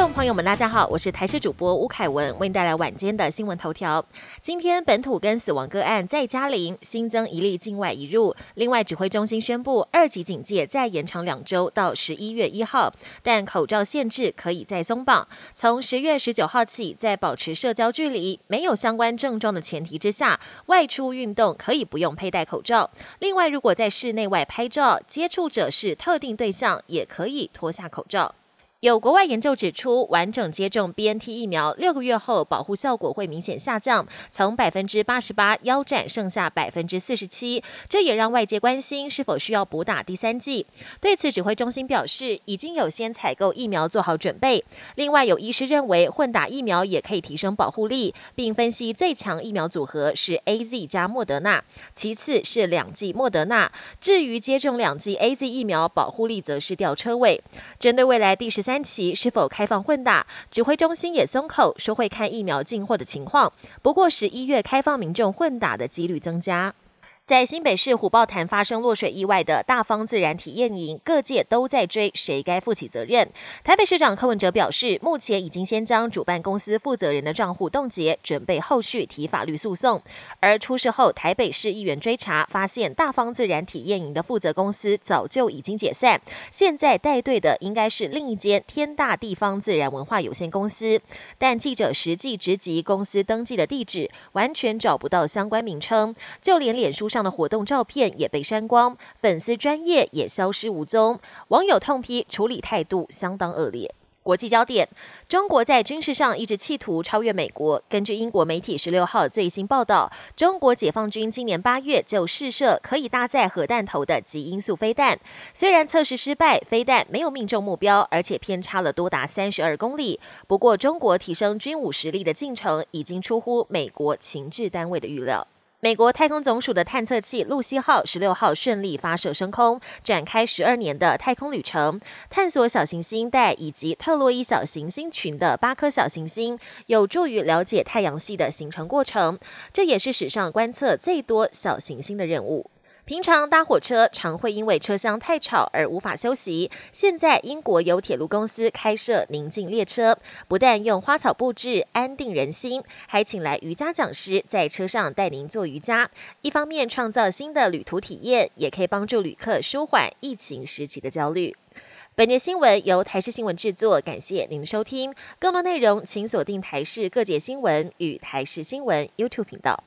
众朋友们，大家好，我是台视主播吴凯文，为您带来晚间的新闻头条。今天本土跟死亡个案再加零，新增一例境外移入。另外，指挥中心宣布二级警戒再延长两周到十一月一号，但口罩限制可以再松绑。从十月十九号起，在保持社交距离、没有相关症状的前提之下，外出运动可以不用佩戴口罩。另外，如果在室内外拍照，接触者是特定对象，也可以脱下口罩。有国外研究指出，完整接种 B N T 疫苗六个月后，保护效果会明显下降，从百分之八十八腰斩剩下百分之四十七。这也让外界关心是否需要补打第三剂。对此，指挥中心表示，已经有先采购疫苗做好准备。另外，有医师认为混打疫苗也可以提升保护力，并分析最强疫苗组合是 A Z 加莫德纳，其次是两剂莫德纳。至于接种两剂 A Z 疫苗，保护力则是吊车尾。针对未来第十三。三期是否开放混打？指挥中心也松口说会看疫苗进货的情况，不过十一月开放民众混打的几率增加。在新北市虎豹潭发生落水意外的大方自然体验营，各界都在追谁该负起责任。台北市长柯文哲表示，目前已经先将主办公司负责人的账户冻结，准备后续提法律诉讼。而出事后，台北市议员追查发现，大方自然体验营的负责公司早就已经解散，现在带队的应该是另一间天大地方自然文化有限公司。但记者实际直击公司登记的地址，完全找不到相关名称，就连脸书上上。的活动照片也被删光，粉丝专业也消失无踪。网友痛批处理态度相当恶劣。国际焦点：中国在军事上一直企图超越美国。根据英国媒体十六号最新报道，中国解放军今年八月就试射可以搭载核弹头的极音速飞弹，虽然测试失败，飞弹没有命中目标，而且偏差了多达三十二公里。不过，中国提升军武实力的进程已经出乎美国情治单位的预料。美国太空总署的探测器露西号十六号顺利发射升空，展开十二年的太空旅程，探索小行星带以及特洛伊小行星群的八颗小行星，有助于了解太阳系的形成过程。这也是史上观测最多小行星的任务。平常搭火车常会因为车厢太吵而无法休息。现在英国有铁路公司开设宁静列车，不但用花草布置安定人心，还请来瑜伽讲师在车上带您做瑜伽。一方面创造新的旅途体验，也可以帮助旅客舒缓疫情时期的焦虑。本节新闻由台视新闻制作，感谢您的收听。更多内容请锁定台视各界新闻与台视新闻 YouTube 频道。